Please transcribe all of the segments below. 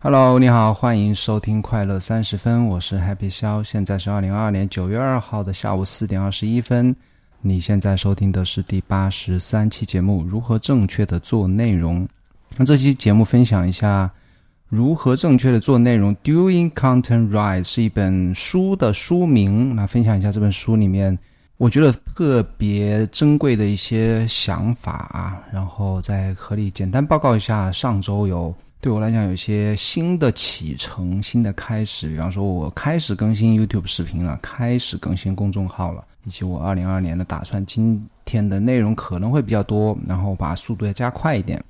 Hello，你好，欢迎收听快乐三十分，我是 Happy 肖，现在是二零二二年九月二号的下午四点二十一分。你现在收听的是第八十三期节目《如何正确的做内容》。那这期节目分享一下如何正确的做内容。Doing Content Right 是一本书的书名。那分享一下这本书里面我觉得特别珍贵的一些想法啊，然后再合理简单报告一下上周有。对我来讲，有一些新的启程、新的开始。比方说，我开始更新 YouTube 视频了，开始更新公众号了，以及我二零二二年的打算。今天的内容可能会比较多，然后把速度要加快一点。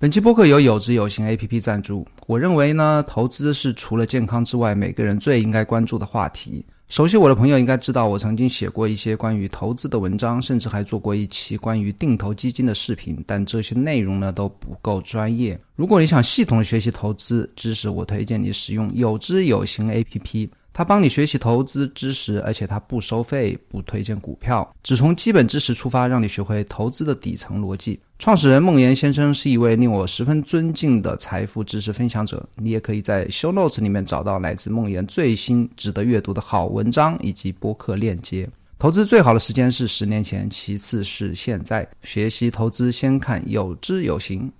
本期播客由有知有行 APP 赞助。我认为呢，投资是除了健康之外，每个人最应该关注的话题。熟悉我的朋友应该知道，我曾经写过一些关于投资的文章，甚至还做过一期关于定投基金的视频。但这些内容呢都不够专业。如果你想系统学习投资知识，我推荐你使用有知有行 APP。它帮你学习投资知识，而且它不收费，不推荐股票，只从基本知识出发，让你学会投资的底层逻辑。创始人孟岩先生是一位令我十分尊敬的财富知识分享者。你也可以在 Show Notes 里面找到来自孟岩最新值得阅读的好文章以及播客链接。投资最好的时间是十年前，其次是现在。学习投资，先看有知有行。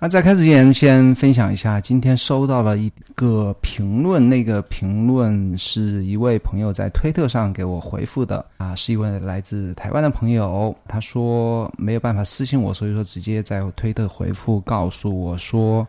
那在开始之前，先分享一下今天收到了一个评论。那个评论是一位朋友在推特上给我回复的啊，是一位来自台湾的朋友。他说没有办法私信我，所以说直接在推特回复告诉我说，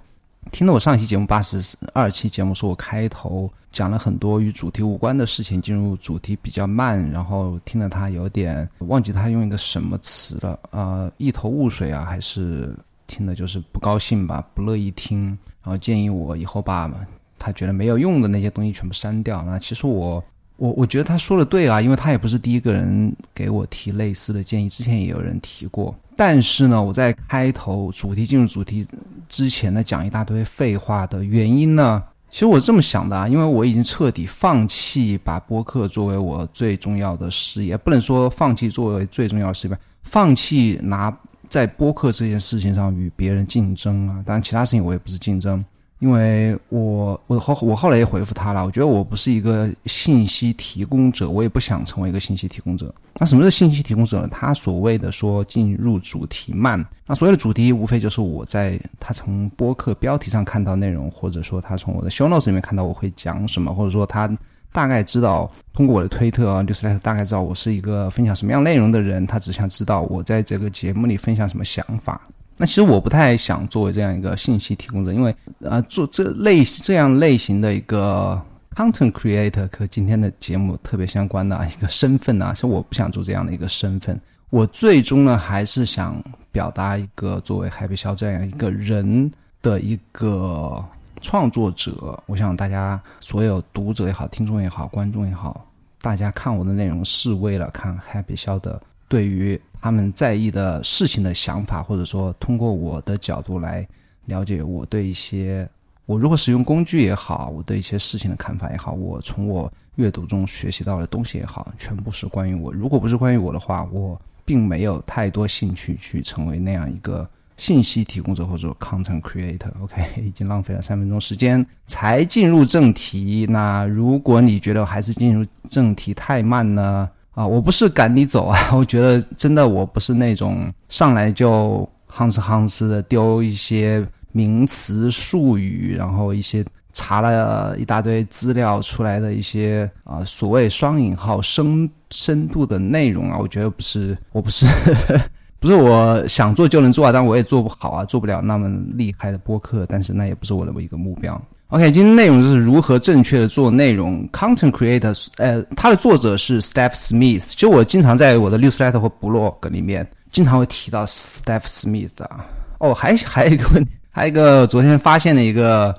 听了我上一期节目八十二期节目，说我开头讲了很多与主题无关的事情，进入主题比较慢，然后听了他有点忘记他用一个什么词了，呃，一头雾水啊，还是。听的就是不高兴吧，不乐意听，然后建议我以后把他觉得没有用的那些东西全部删掉。那其实我我我觉得他说的对啊，因为他也不是第一个人给我提类似的建议，之前也有人提过。但是呢，我在开头主题进入主题之前呢，讲一大堆废话的原因呢，其实我是这么想的啊，因为我已经彻底放弃把播客作为我最重要的事业，不能说放弃作为最重要的事业，放弃拿。在播客这件事情上与别人竞争啊，当然其他事情我也不是竞争，因为我我后我后来也回复他了，我觉得我不是一个信息提供者，我也不想成为一个信息提供者。那什么是信息提供者呢？他所谓的说进入主题慢，那所谓的主题无非就是我在他从播客标题上看到内容，或者说他从我的 show notes 里面看到我会讲什么，或者说他。大概知道通过我的推特啊，就是大概知道我是一个分享什么样内容的人。他只想知道我在这个节目里分享什么想法。那其实我不太想作为这样一个信息提供者，因为呃，做这类这样类型的一个 content creator 和今天的节目特别相关的一个身份啊，其实我不想做这样的一个身份。我最终呢，还是想表达一个作为海北肖这样一个人的一个。创作者，我想大家所有读者也好，听众也好，观众也好，大家看我的内容是为了看 Happy 肖的对于他们在意的事情的想法，或者说通过我的角度来了解我对一些我如何使用工具也好，我对一些事情的看法也好，我从我阅读中学习到的东西也好，全部是关于我。如果不是关于我的话，我并没有太多兴趣去成为那样一个。信息提供者或者 content creator，OK，已经浪费了三分钟时间才进入正题。那如果你觉得还是进入正题太慢呢？啊，我不是赶你走啊，我觉得真的我不是那种上来就夯哧夯哧的丢一些名词术语，然后一些查了一大堆资料出来的一些啊所谓双引号深深度的内容啊，我觉得不是，我不是。不是我想做就能做啊，但我也做不好啊，做不了那么厉害的播客。但是那也不是我的一个目标。OK，今天内容就是如何正确的做内容。Content creators，呃，它的作者是 Steph Smith。就我经常在我的 newsletter 或 blog 里面经常会提到 Steph Smith 啊。哦，还还有一个问题，还有一个昨天发现的一个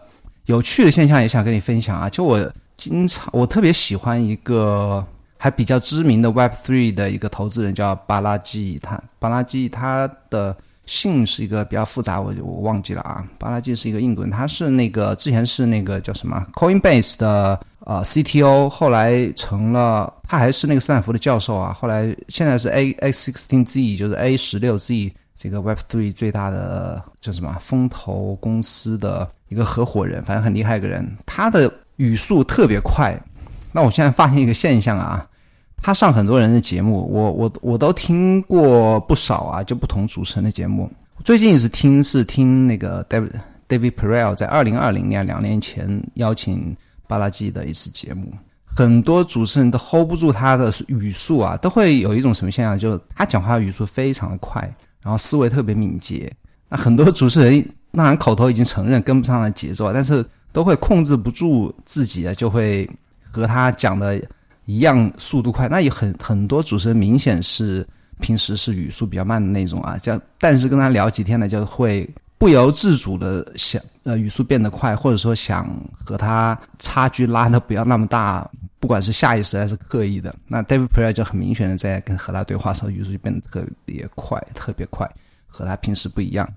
有趣的现象，也想跟你分享啊。就我经常，我特别喜欢一个。还比较知名的 Web Three 的一个投资人叫巴拉基，他巴拉基他的姓是一个比较复杂，我我忘记了啊。巴拉基是一个印度人，他是那个之前是那个叫什么 Coinbase 的呃 CTO，后来成了他还是那个斯坦福的教授啊。后来现在是 A A sixteen Z，就是 A 十六 Z 这个 Web Three 最大的叫什么风投公司的一个合伙人，反正很厉害一个人，他的语速特别快。那我现在发现一个现象啊，他上很多人的节目，我我我都听过不少啊，就不同主持人的节目。最近是听是听那个 David David Perel 在二零二零年两年前邀请巴拉基的一次节目，很多主持人都 hold 不住他的语速啊，都会有一种什么现象，就是他讲话语速非常的快。然后思维特别敏捷，那很多主持人当然口头已经承认跟不上了节奏，但是都会控制不住自己啊，就会和他讲的一样速度快。那有很很多主持人明显是平时是语速比较慢的那种啊，这样但是跟他聊几天呢，就会不由自主的想呃语速变得快，或者说想和他差距拉的不要那么大。不管是下意识还是刻意的，那 David p r e r 就很明显的在跟和他对话时候语速就变得特别快，特别快，和他平时不一样。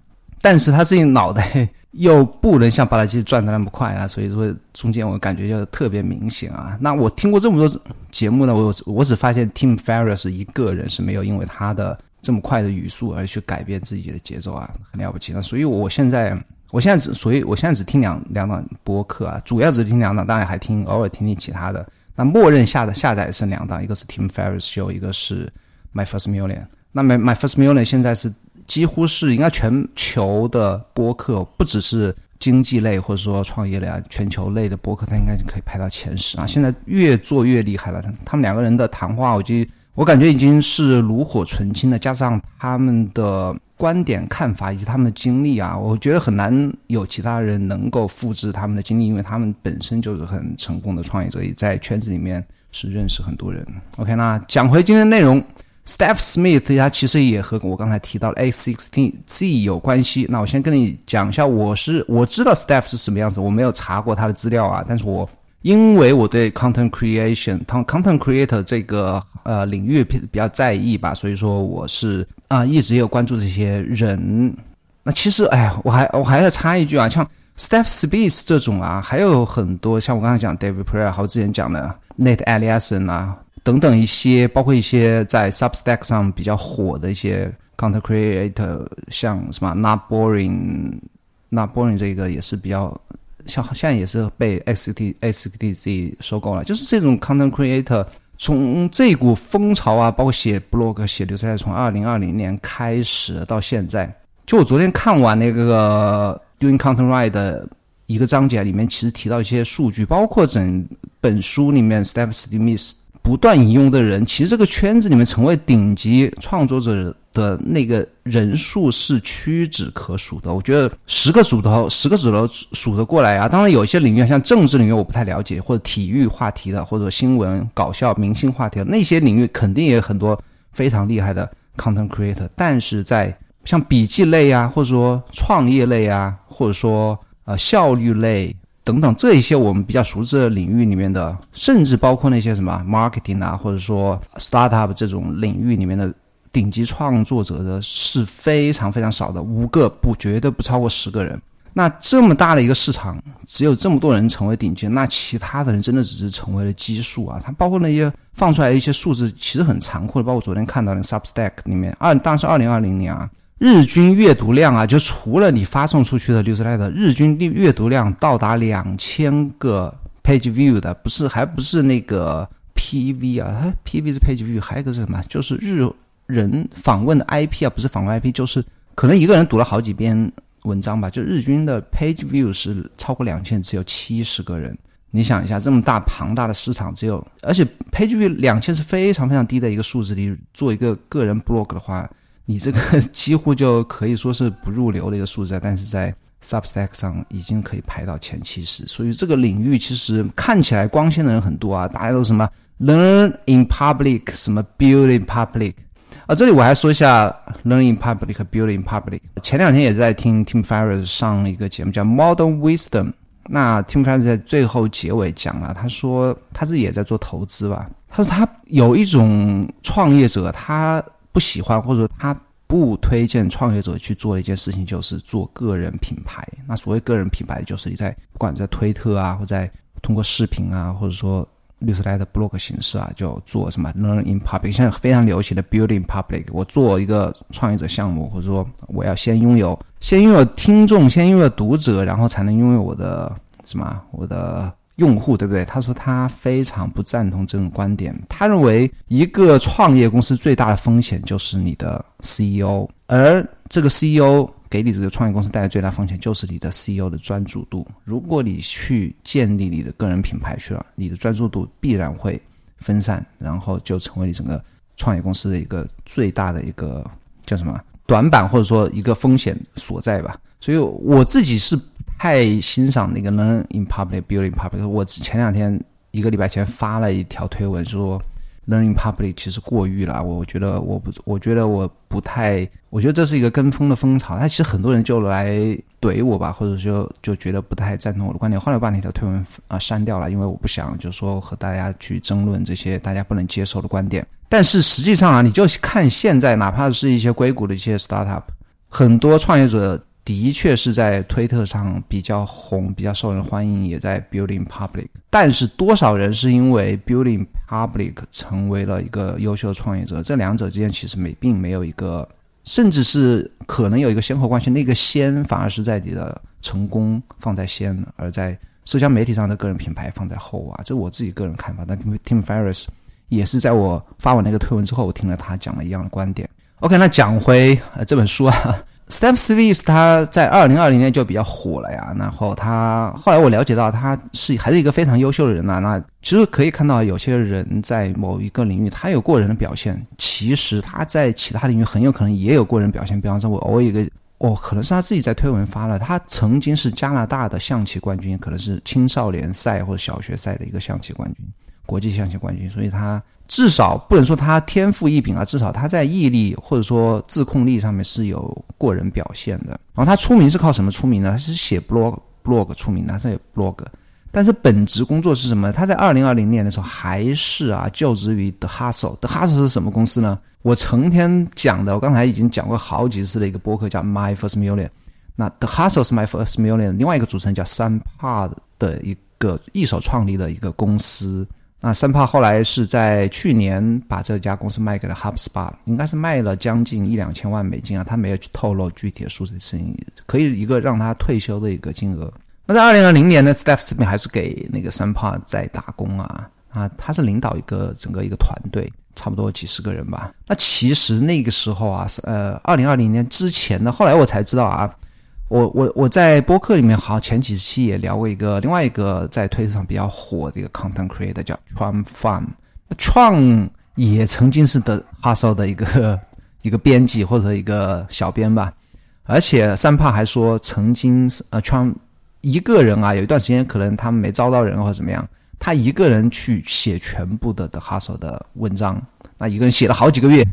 但是他自己脑袋又不能像巴拉基转的那么快啊，所以说中间我感觉就特别明显啊。那我听过这么多节目呢，我我只发现 Tim Ferriss 一个人是没有因为他的这么快的语速而去改变自己的节奏啊，很了不起的。所以我现在我现在只所以我现在只听两两档播客啊，主要只听两档，当然还听偶尔听听其他的。那默认下的下载是两档，一个是 Tim Ferriss Show，一个是 My First Million。那 My My First Million 现在是几乎是应该全球的播客，不只是经济类或者说创业类啊，全球类的播客，它应该可以排到前十啊。现在越做越厉害了，他们两个人的谈话，我就我感觉已经是炉火纯青的，加上他们的。观点、看法以及他们的经历啊，我觉得很难有其他人能够复制他们的经历，因为他们本身就是很成功的创业者，也在圈子里面是认识很多人。OK，那讲回今天的内容，Steph Smith 他其实也和我刚才提到的 A16Z 有关系。那我先跟你讲一下，我是我知道 Steph 是什么样子，我没有查过他的资料啊，但是我。因为我对 content creation、content creator 这个呃领域比较在意吧，所以说我是啊一直也有关注这些人。那其实哎呀，我还我还要插一句啊，像 Steph Smith 这种啊，还有很多像我刚才讲 David p r e r 还有之前讲的 Nate Eliason 啊等等一些，包括一些在 Substack 上比较火的一些 content creator，像什么 Not Boring，Not Boring 这个也是比较。像现在也是被 X T X T Z 收购了，就是这种 content creator 从这股风潮啊，包括写 blog 写流菜，从二零二零年开始到现在，就我昨天看完那个 Doing Content Right 的一个章节里面，其实提到一些数据，包括整本书里面 Steph Smith。不断引用的人，其实这个圈子里面成为顶级创作者的那个人数是屈指可数的。我觉得十个指头，十个指头数得过来啊。当然，有一些领域，像政治领域，我不太了解，或者体育话题的，或者新闻、搞笑、明星话题的那些领域，肯定也有很多非常厉害的 content creator。但是在像笔记类啊，或者说创业类啊，或者说呃效率类。等等，这一些我们比较熟知的领域里面的，甚至包括那些什么 marketing 啊，或者说 startup 这种领域里面的顶级创作者的是非常非常少的，五个不绝对不超过十个人。那这么大的一个市场，只有这么多人成为顶尖，那其他的人真的只是成为了基数啊！它包括那些放出来的一些数字，其实很残酷的。包括昨天看到的 Substack 里面，二当时二零二零年啊。日均阅读量啊，就除了你发送出去的 newsletter，日均阅阅读量到达两千个 page view 的，不是还不是那个 PV 啊，PV 是 page view，还有一个是什么？就是日人访问的 IP 啊，不是访问 IP，就是可能一个人读了好几篇文章吧。就日均的 page view 是超过两千，只有七十个人。你想一下，这么大庞大的市场，只有而且 page view 两千是非常非常低的一个数字。你做一个个人 blog 的话。你这个 几乎就可以说是不入流的一个数字，但是在 Substack 上已经可以排到前七十，所以这个领域其实看起来光鲜的人很多啊，大家都什么 learn in public，什么 build in public，啊，这里我还说一下 learning public 和 building public。前两天也在听 Tim Ferriss 上一个节目叫 Modern Wisdom，那 Tim Ferriss 在最后结尾讲了，他说他自己也在做投资吧，他说他有一种创业者他。不喜欢或者说他不推荐创业者去做的一件事情，就是做个人品牌。那所谓个人品牌，就是你在不管在推特啊，或在通过视频啊，或者说律师来的 blog 形式啊，就做什么 learn in public，现在非常流行的 building public。我做一个创业者项目，或者说我要先拥有，先拥有听众，先拥有读者，然后才能拥有我的什么，我的用户，对不对？他说他非常不赞同这种观点，他认为一个创业公司最大的风险就是你的 CEO，而这个 CEO。给你这个创业公司带来最大风险就是你的 CEO 的专注度。如果你去建立你的个人品牌去了，你的专注度必然会分散，然后就成为你整个创业公司的一个最大的一个叫什么短板，或者说一个风险所在吧。所以我自己是太欣赏那个 learn in public, building public。我前两天一个礼拜前发了一条推文说。Learning public 其实过誉了，我觉得我不，我觉得我不太，我觉得这是一个跟风的风潮。他其实很多人就来怼我吧，或者说就觉得不太赞同我的观点。后来我把那条推文啊删掉了，因为我不想就是说和大家去争论这些大家不能接受的观点。但是实际上啊，你就看现在，哪怕是一些硅谷的一些 startup，很多创业者。的确是在推特上比较红，比较受人欢迎，也在 building public。但是多少人是因为 building public 成为了一个优秀的创业者？这两者之间其实没并没有一个，甚至是可能有一个先后关系。那个先反而是在你的成功放在先，而在社交媒体上的个人品牌放在后啊。这我自己个人看法。但 Tim Ferriss 也是在我发完那个推文之后，我听了他讲了一样的观点。OK，那讲回呃这本书啊。Steph Smith 他在二零二零年就比较火了呀，然后他后来我了解到他是还是一个非常优秀的人呐。那其实可以看到有些人在某一个领域他有过人的表现，其实他在其他领域很有可能也有过人表现。比方说，我偶尔一个哦，可能是他自己在推文发了，他曾经是加拿大的象棋冠军，可能是青少年赛或者小学赛的一个象棋冠军，国际象棋冠军，所以他。至少不能说他天赋异禀啊，至少他在毅力或者说自控力上面是有过人表现的。然后他出名是靠什么出名呢？他是写 blog blog 出名的，他有 blog。但是本职工作是什么？他在二零二零年的时候还是啊就职于 The Hustle。The Hustle 是什么公司呢？我成天讲的，我刚才已经讲过好几次的一个播客叫 My First Million。那 The Hustle 是 My First Million，另外一个主持人叫 Sam Pod 的一个一手创立的一个公司。那三帕后来是在去年把这家公司卖给了 HubSpot，应该是卖了将近一两千万美金啊，他没有去透露具体的数字，是可以一个让他退休的一个金额。那在二零二零年呢，Steph 这边还是给那个三帕在打工啊啊，他是领导一个整个一个团队，差不多几十个人吧。那其实那个时候啊，呃，二零二零年之前呢，后来我才知道啊。我我我在播客里面好像前几期也聊过一个另外一个在推特上比较火的一个 content creator 叫 Trump Fun，创也曾经是的 Hustle 的一个一个编辑或者一个小编吧，而且三炮还说曾经是呃 Trump 一个人啊有一段时间可能他们没招到人或者怎么样，他一个人去写全部的的 Hustle 的文章，那一个人写了好几个月，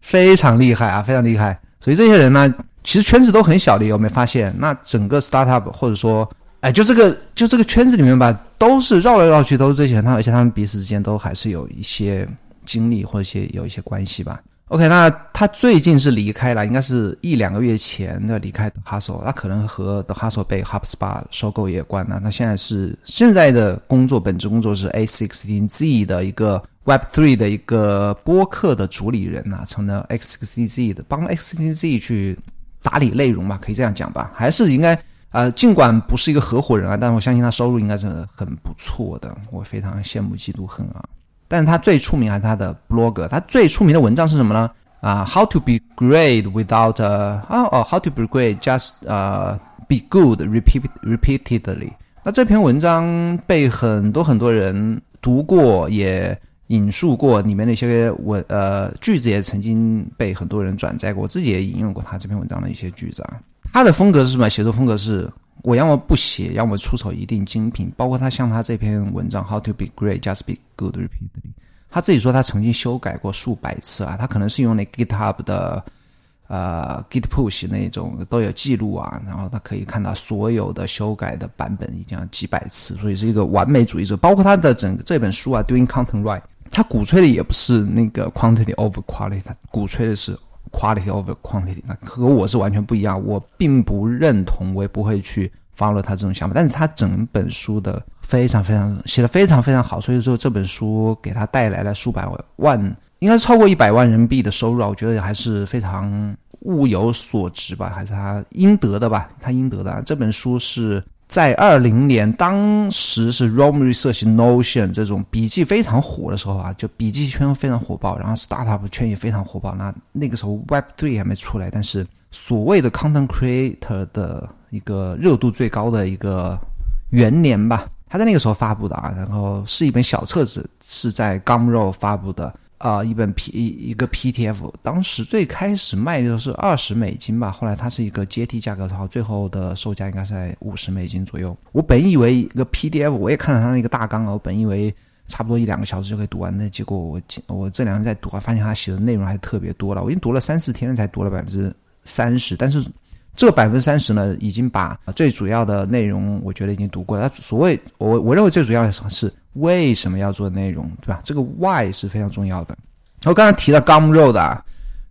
非常厉害啊，非常厉害，所以这些人呢。其实圈子都很小的，有没有发现？那整个 startup 或者说，哎，就这个就这个圈子里面吧，都是绕来绕去都是这些人，他而且他们彼此之间都还是有一些经历或者一些有一些关系吧。OK，那他最近是离开了，应该是一两个月前的离开 Hustle，他可能和 The Hustle 被 HubSpot 收购也有关了。那现在是现在的工作本职工作是 A16Z 的一个 Web3 的一个播客的主理人呐，成了 X16Z 的帮 X16Z 去。打理内容吧，可以这样讲吧，还是应该呃，尽管不是一个合伙人啊，但我相信他收入应该是很不错的，我非常羡慕嫉妒恨啊。但是他最出名还是他的 blog，他最出名的文章是什么呢？啊，How to be great without 啊哦，How to be great just 呃 be good repeat repeatedly。那这篇文章被很多很多人读过，也。引述过里面那些文呃句子，也曾经被很多人转载过。我自己也引用过他这篇文章的一些句子啊。他的风格是什么？写作风格是我要么不写，要么出丑一定精品。包括他像他这篇文章《How to Be Great Just Be Good Repeatedly》，他自己说他曾经修改过数百次啊。他可能是用那 GitHub 的。呃，Git push 那种都有记录啊，然后他可以看到所有的修改的版本已经几百次，所以是一个完美主义者。包括他的整个这本书啊，Doing Content Right，他鼓吹的也不是那个 quantity over quality，他鼓吹的是 quality over quantity，那和我是完全不一样。我并不认同，我也不会去 follow 他这种想法。但是他整本书的非常非常写的非常非常好，所以说这本书给他带来了数百万，应该是超过一百万人民币的收入啊！我觉得还是非常物有所值吧，还是他应得的吧，他应得的。这本书是。在二零年，当时是 Rome Research Notion 这种笔记非常火的时候啊，就笔记圈非常火爆，然后 startup 圈也非常火爆。那那个时候 Web Three 还没出来，但是所谓的 Content Creator 的一个热度最高的一个元年吧，他在那个时候发布的啊，然后是一本小册子，是在 Gumroad 发布的。啊，一本 P 一一个 PDF，当时最开始卖的是二十美金吧，后来它是一个阶梯价格，然后最后的售价应该是在五十美金左右。我本以为一个 PDF，我也看了它那个大纲啊，我本以为差不多一两个小时就可以读完，那结果我我这两天在读啊，发现他写的内容还特别多了，我已经读了三四天才读了百分之三十，但是这百分之三十呢，已经把最主要的内容我觉得已经读过了。它所谓我我认为最主要的是。为什么要做内容，对吧？这个 why 是非常重要的。我刚才提到 Gumroad 啊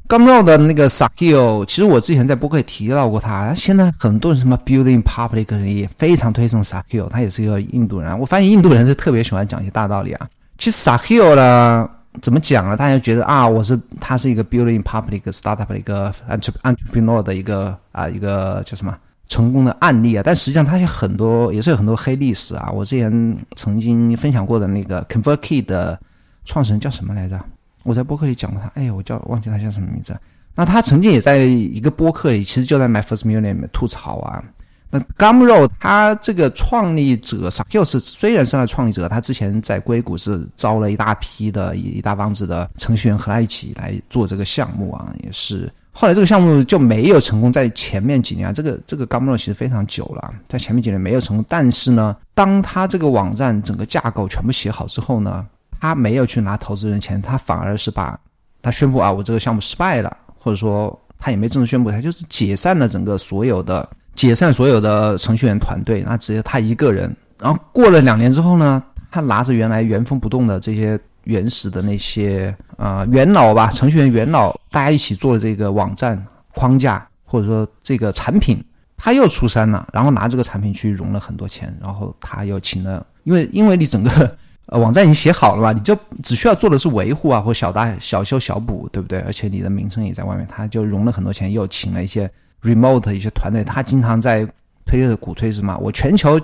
，Gumroad 的那个 Sakio，其实我之前在播客也提到过他。现在很多人什么 Building Public 也非常推崇 Sakio，他也是一个印度人。我发现印度人是特别喜欢讲一些大道理啊。其实 Sakio 呢，怎么讲呢？大家觉得啊，我是他是一个 Building Public Startup 的一个 Entrepreneur 的一个啊一个叫什么？成功的案例啊，但实际上它有很多，也是有很多黑历史啊。我之前曾经分享过的那个 ConvertKit 的创始人叫什么来着？我在播客里讲过他，哎呀，我叫忘记他叫什么名字。那他曾经也在一个播客里，其实就在 My First Million 里面吐槽啊。那 Gumroad 他这个创立者 s a k i o 是虽然是他创立者，他之前在硅谷是招了一大批的一大帮子的程序员和他一起来做这个项目啊，也是。后来这个项目就没有成功，在前面几年啊，这个这个 Gumroad 其实非常久了，在前面几年没有成功。但是呢，当他这个网站整个架构全部写好之后呢，他没有去拿投资人钱，他反而是把他宣布啊，我这个项目失败了，或者说他也没正式宣布，他就是解散了整个所有的解散所有的程序员团队，那只有他一个人。然后过了两年之后呢，他拿着原来原封不动的这些。原始的那些啊元老吧，程序员元老，大家一起做的这个网站框架，或者说这个产品，他又出山了，然后拿这个产品去融了很多钱，然后他又请了，因为因为你整个呃网站已经写好了嘛，你就只需要做的是维护啊或小大小修小补，对不对？而且你的名声也在外面，他就融了很多钱，又请了一些 remote 一些团队，他经常在推的鼓吹什么，我全球。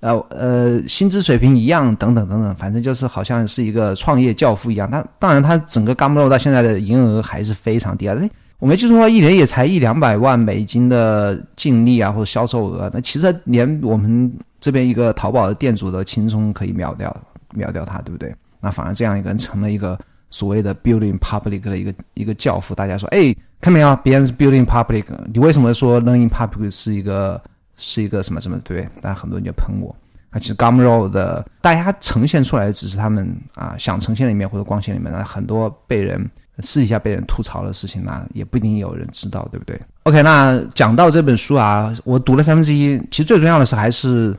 呃呃，薪资水平一样，等等等等，反正就是好像是一个创业教父一样。他当然，他整个 Gumroad 到现在的营业额还是非常低啊。我没记错的话，一年也才一两百万美金的净利啊，或者销售额。那其实连我们这边一个淘宝的店主都轻松可以秒掉，秒掉他，对不对？那反而这样一个人成了一个所谓的 Building Public 的一个一个教父。大家说，哎，看没有？别人是 Building Public，你为什么说 Learning Public 是一个？是一个什么什么对，但很多人就喷我。啊，其实 Gumroad 的大家呈现出来的只是他们啊想呈现的一面或者光鲜里面，那很多被人私底下被人吐槽的事情，那也不一定有人知道，对不对？OK，那讲到这本书啊，我读了三分之一，其实最重要的是还是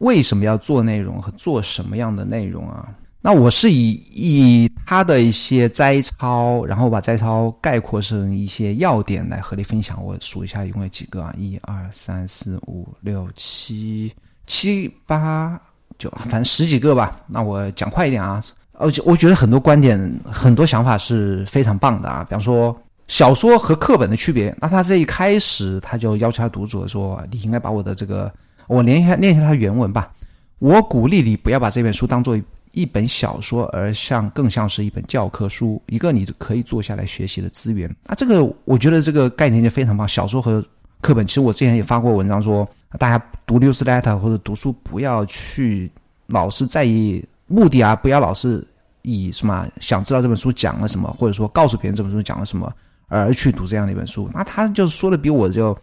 为什么要做内容和做什么样的内容啊？那我是以以他的一些摘抄，然后把摘抄概括成一些要点来和你分享。我数一下，一共有几个啊？一二三四五六七七八九，反正十几个吧。那我讲快一点啊。而且我觉得很多观点、很多想法是非常棒的啊。比方说小说和课本的区别，那他这一开始他就要求他读者说：“你应该把我的这个，我念一下念一下他原文吧。我鼓励你不要把这本书当做。”一本小说，而像更像是一本教科书，一个你可以坐下来学习的资源啊！这个我觉得这个概念就非常棒。小说和课本，其实我之前也发过文章说，大家读 newsletter 或者读书不要去老是在意目的啊，不要老是以什么想知道这本书讲了什么，或者说告诉别人这本书讲了什么而去读这样的一本书。那他就说的比我就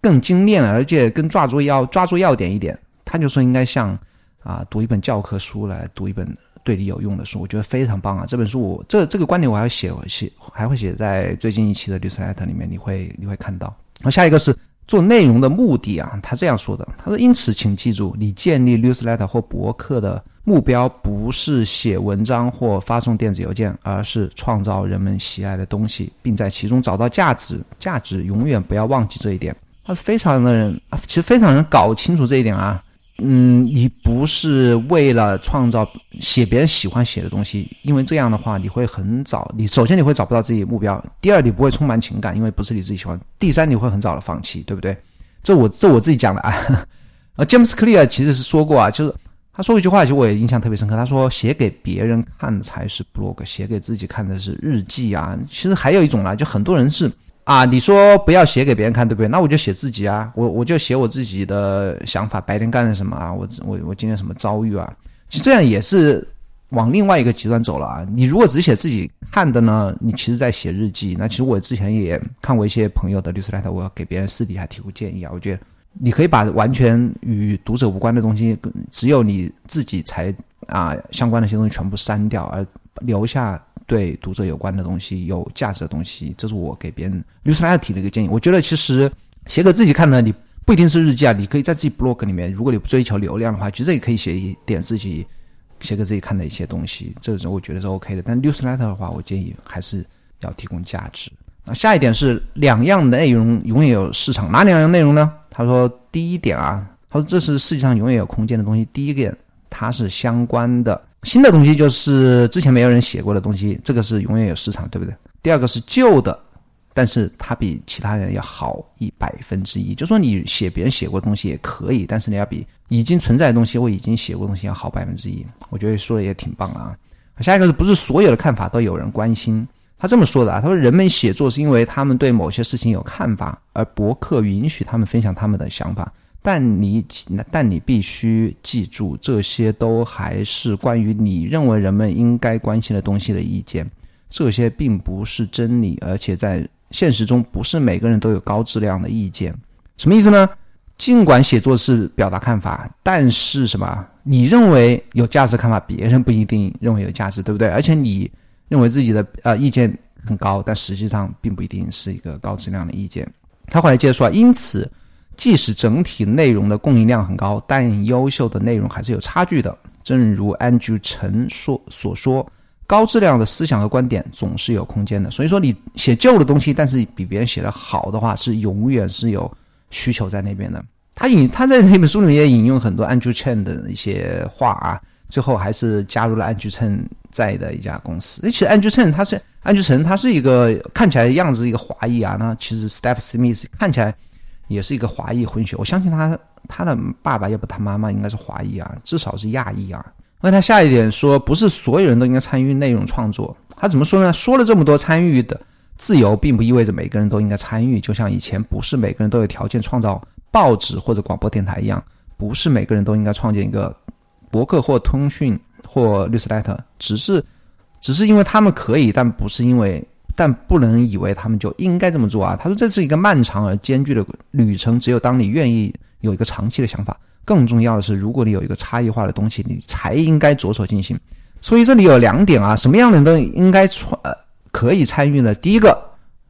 更精炼了，而且更抓住要抓住要点一点。他就说应该像。啊，读一本教科书来读一本对你有用的书，我觉得非常棒啊！这本书我这这个观点我还要写写，还会写在最近一期的 newsletter 里面，你会你会看到。然后下一个是做内容的目的啊，他这样说的，他说：因此，请记住，你建立 newsletter 或博客的目标不是写文章或发送电子邮件，而是创造人们喜爱的东西，并在其中找到价值。价值永远不要忘记这一点。他非常的人，其实非常人搞清楚这一点啊。嗯，你不是为了创造写别人喜欢写的东西，因为这样的话你会很早，你首先你会找不到自己的目标，第二你不会充满情感，因为不是你自己喜欢，第三你会很早的放弃，对不对？这我这我自己讲的啊。呃，詹姆斯·克利尔其实是说过啊，就是他说一句话，其实我也印象特别深刻。他说：“写给别人看才是 blog，写给自己看的是日记啊。”其实还有一种呢，就很多人是啊，你说不要写给别人看，对不对？那我就写自己啊，我我就写我自己的想法，白天干了什么啊，我我我今天什么遭遇啊？其实这样也是往另外一个极端走了啊。你如果只写自己看的呢，你其实在写日记。那其实我之前也看过一些朋友的律师来头，我给别人私底下提过建议啊，我觉得。你可以把完全与读者无关的东西，只有你自己才啊相关的一些东西全部删掉，而留下对读者有关的东西、有价值的东西。这是我给别人 Newsletter 提的一个建议。我觉得其实写给自己看呢，你不一定是日记啊，你可以在自己 blog 里面，如果你不追求流量的话，其实也可以写一点自己写给自己看的一些东西，这是我觉得是 OK 的。但 newsletter 的话，我建议还是要提供价值。那，下一点是两样内容永远有市场，哪两样内容呢？他说：“第一点啊，他说这是世界上永远有空间的东西。第一点，它是相关的新的东西，就是之前没有人写过的东西，这个是永远有市场，对不对？第二个是旧的，但是它比其他人要好一百分之一。就说你写别人写过的东西也可以，但是你要比已经存在的东西或已经写过东西要好百分之一。我觉得说的也挺棒啊。下一个是不是所有的看法都有人关心？”他这么说的啊，他说人们写作是因为他们对某些事情有看法，而博客允许他们分享他们的想法。但你，但你必须记住，这些都还是关于你认为人们应该关心的东西的意见。这些并不是真理，而且在现实中，不是每个人都有高质量的意见。什么意思呢？尽管写作是表达看法，但是什么？你认为有价值看法，别人不一定认为有价值，对不对？而且你。认为自己的呃意见很高，但实际上并不一定是一个高质量的意见。他后来接着说，因此，即使整体内容的供应量很高，但优秀的内容还是有差距的。正如安居陈说所说，高质量的思想和观点总是有空间的。所以说，你写旧的东西，但是比别人写的好的话，是永远是有需求在那边的。他引他在那本书里面也引用很多安居陈的一些话啊。最后还是加入了安居称在的一家公司。其实安居称他是安居成，他是一个看起来样子一个华裔啊。那其实 Steph Smith 看起来也是一个华裔混血。我相信他他的爸爸要不他妈妈应该是华裔啊，至少是亚裔啊。那他下一点说，不是所有人都应该参与内容创作。他怎么说呢？说了这么多参与的自由，并不意味着每个人都应该参与。就像以前不是每个人都有条件创造报纸或者广播电台一样，不是每个人都应该创建一个。博客或通讯或 newsletter，只是，只是因为他们可以，但不是因为，但不能以为他们就应该这么做啊。他说这是一个漫长而艰巨的旅程，只有当你愿意有一个长期的想法，更重要的是，如果你有一个差异化的东西，你才应该着手进行。所以这里有两点啊，什么样的人都应该参呃可以参与呢？第一个，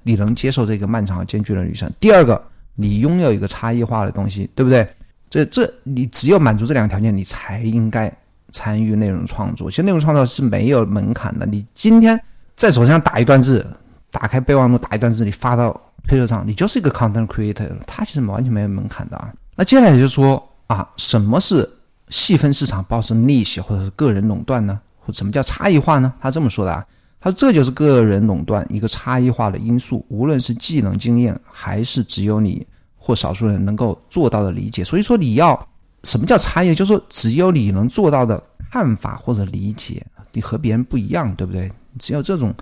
你能接受这个漫长而艰巨的旅程；第二个，你拥有一个差异化的东西，对不对？这这，你只有满足这两个条件，你才应该参与内容创作。其实内容创作是没有门槛的。你今天在手机上打一段字，打开备忘录打一段字，你发到推特上，你就是一个 content creator。它其实完全没有门槛的啊。那接下来就说啊，什么是细分市场，包括 niche 或者是个人垄断呢？或什么叫差异化呢？他这么说的啊，他说这就是个人垄断一个差异化的因素，无论是技能经验，还是只有你。或少数人能够做到的理解，所以说你要什么叫差异？就是说只有你能做到的看法或者理解，你和别人不一样，对不对？只有这种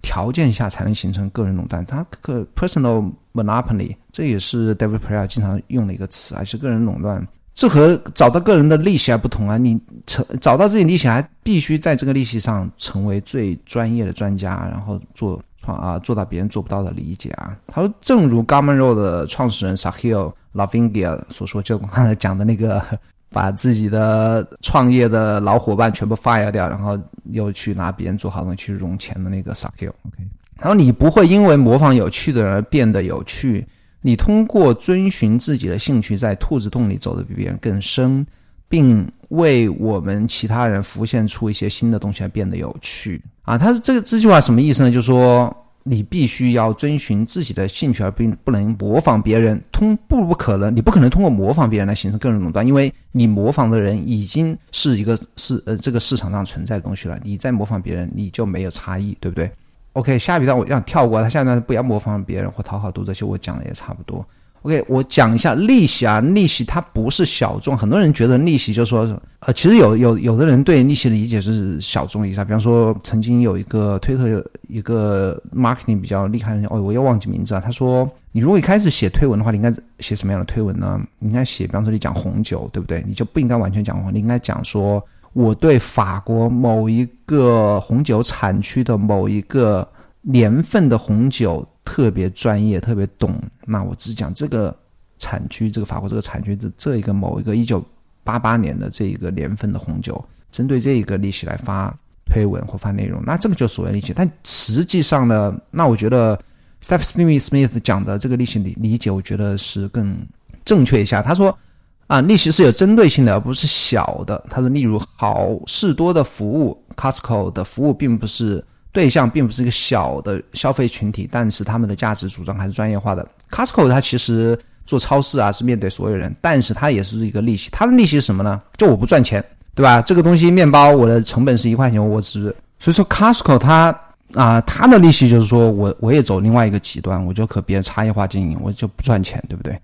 条件下才能形成个人垄断。它个 personal monopoly，这也是 David Prior 经常用的一个词啊，是个人垄断。这和找到个人的利息还不同啊，你成找到自己利息，还必须在这个利息上成为最专业的专家，然后做。创啊，做到别人做不到的理解啊。他说，正如 Gamaro 的创始人 Sahil Lavingia 所说，就我刚才讲的那个，把自己的创业的老伙伴全部 fire 掉，然后又去拿别人做好东西去融钱的那个傻屌。OK，然后你不会因为模仿有趣的人而变得有趣，你通过遵循自己的兴趣，在兔子洞里走得比别人更深，并为我们其他人浮现出一些新的东西而变得有趣啊。他这个这句话什么意思呢？就是说。你必须要遵循自己的兴趣，而并不能模仿别人。通不不可能，你不可能通过模仿别人来形成个人垄断，因为你模仿的人已经是一个市呃这个市场上存在的东西了。你再模仿别人，你就没有差异，对不对？OK，下一段我让跳过，他下一段不要模仿别人或讨好读者，其实我讲的也差不多。OK，我讲一下利息啊，利息它不是小众，很多人觉得利息就说，呃，其实有有有的人对利息的理解是小众一下，比方说曾经有一个推特有一个 marketing 比较厉害的人，哦，我又忘记名字了，他说，你如果一开始写推文的话，你应该写什么样的推文呢？你应该写，比方说你讲红酒，对不对？你就不应该完全讲红，你应该讲说我对法国某一个红酒产区的某一个年份的红酒。特别专业，特别懂。那我只讲这个产区，这个法国这个产区的这一个某一个一九八八年的这一个年份的红酒，针对这一个利息来发推文或发内容，那这个就所谓利息。但实际上呢，那我觉得 Stephanie Smith 讲的这个利息理理解，我觉得是更正确一下。他说啊，利息是有针对性的，而不是小的。他说，例如好事多的服务，Costco 的服务并不是。对象并不是一个小的消费群体，但是他们的价值主张还是专业化的。Costco 它其实做超市啊是面对所有人，但是它也是一个利息。它的利息是什么呢？就我不赚钱，对吧？这个东西面包我的成本是一块钱，我只所以说 Costco 它啊它的利息就是说我我也走另外一个极端，我就和别人差异化经营，我就不赚钱，对不对？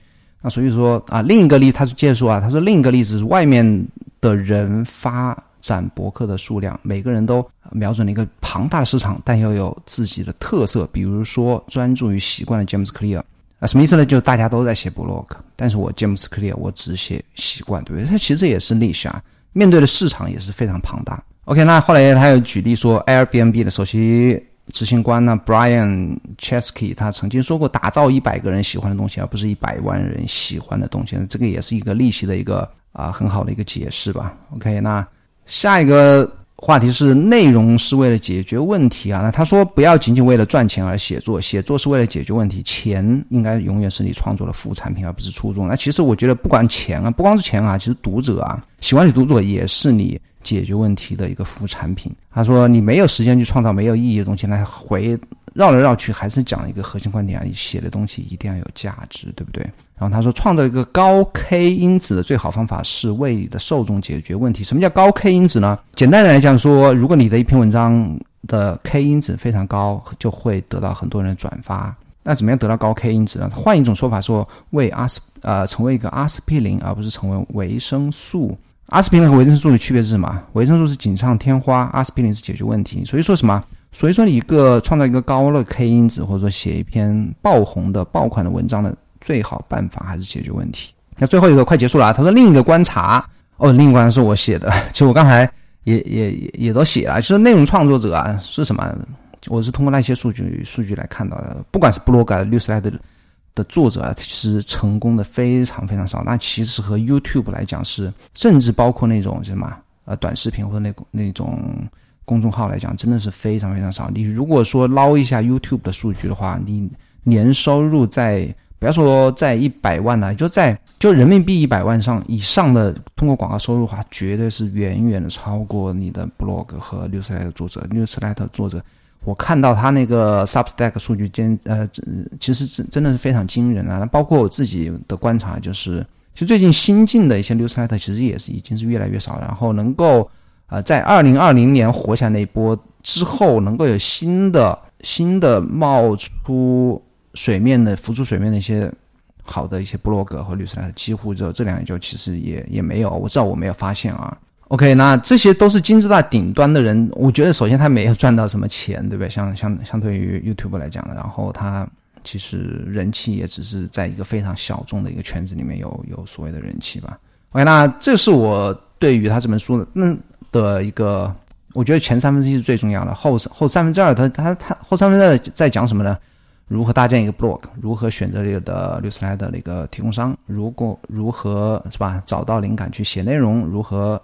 那所以说啊另一个例他是借数啊，他说另一个例子是外面的人发。占博客的数量，每个人都瞄准了一个庞大的市场，但又有自己的特色。比如说，专注于习惯的 James Clear 啊，什么意思呢？就是大家都在写 blog，但是我 James Clear 我只写习惯，对不对？它其实也是利息啊，面对的市场也是非常庞大。OK，那后来他又举例说，Airbnb 的首席执行官呢，Brian Chesky，他曾经说过，打造一百个人喜欢的东西，而不是一百万人喜欢的东西。这个也是一个利息的一个啊很好的一个解释吧。OK，那。下一个话题是内容是为了解决问题啊，那他说不要仅仅为了赚钱而写作，写作是为了解决问题，钱应该永远是你创作的副产品而不是初衷。那其实我觉得不管钱啊，不光是钱啊，其实读者啊，喜欢你读者也是你解决问题的一个服务产品。他说你没有时间去创造没有意义的东西来回。绕来绕去还是讲一个核心观点啊，你写的东西一定要有价值，对不对？然后他说，创造一个高 K 因子的最好方法是为你的受众解决问题。什么叫高 K 因子呢？简单的来讲说，如果你的一篇文章的 K 因子非常高，就会得到很多人转发。那怎么样得到高 K 因子呢？换一种说法说，为阿司呃成为一个阿司匹林，而不是成为维生素。阿司匹林和维生素的区别是什么？维生素是锦上添花，阿司匹林是解决问题。所以说什么？所以说，一个创造一个高的 K 因子，或者说写一篇爆红的爆款的文章的最好办法，还是解决问题。那最后一个快结束了啊！他说另一个观察哦，另一个观察是我写的，其实我刚才也也也也都写了。其实内容创作者啊是什么？我是通过那些数据数据来看到的。不管是布洛格、六十来的的作者啊，其实成功的非常非常少。那其实和 YouTube 来讲是，甚至包括那种什么呃短视频或者那那种。公众号来讲，真的是非常非常少。你如果说捞一下 YouTube 的数据的话，你年收入在不要说在一百万了，就在就人民币一百万上以上的，通过广告收入的话，绝对是远远的超过你的 blog 和 newslet 的作者。，newslet 的作者，我看到他那个 Substack 数据，真呃，其实真真的是非常惊人啊。那包括我自己的观察，就是其实最近新进的一些 Newsletter，其实也是已经是越来越少，然后能够。啊，在二零二零年活下那一波之后，能够有新的新的冒出水面的浮出水面的一些好的一些布洛格和律师来，几乎就这两年就其实也也没有，我知道我没有发现啊。OK，那这些都是金字塔顶端的人，我觉得首先他没有赚到什么钱，对不对？相相相对于 YouTube 来讲，然后他其实人气也只是在一个非常小众的一个圈子里面有有所谓的人气吧。OK，那这是我对于他这本书的那。的一个，我觉得前三分之一是最重要的，后后三分之二，他他他后三分之二在讲什么呢？如何搭建一个 blog？如何选择这个的六十来的那个提供商？如果如何是吧？找到灵感去写内容？如何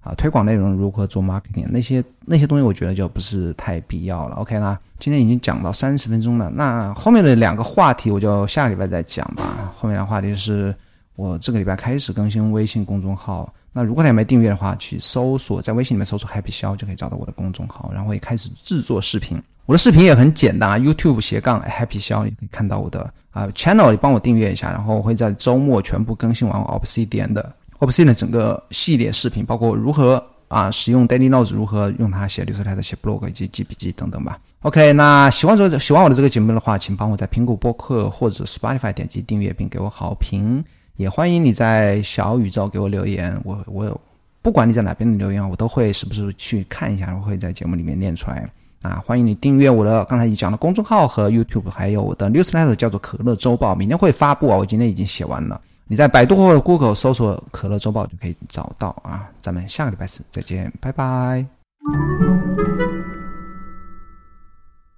啊推广内容？如何做 marketing？那些那些东西，我觉得就不是太必要了。OK 啦，今天已经讲到三十分钟了，那后面的两个话题我就下个礼拜再讲吧。后面的话题是我这个礼拜开始更新微信公众号。那如果你还没订阅的话，去搜索在微信里面搜索 Happy 肖就可以找到我的公众号，然后也开始制作视频。我的视频也很简单啊，YouTube 斜杠 Happy 肖也可以看到我的啊 channel，你帮我订阅一下，然后我会在周末全部更新完 Obsidian 的 Obsin 的整个系列视频，包括如何啊使用 Daily Notes，如何用它写 newsletter、写 blog 以及记笔记等等吧。OK，那喜欢这喜欢我的这个节目的话，请帮我在苹果播客或者 Spotify 点击订阅并给我好评。也欢迎你在小宇宙给我留言，我我有不管你在哪边的留言，我都会时不时去看一下，我会在节目里面念出来。啊，欢迎你订阅我的刚才已讲的公众号和 YouTube，还有我的 Newsletter，叫做可乐周报，明天会发布啊，我今天已经写完了。你在百度或者 Google 搜索可乐周报就可以找到啊。咱们下个礼拜四再见，拜拜。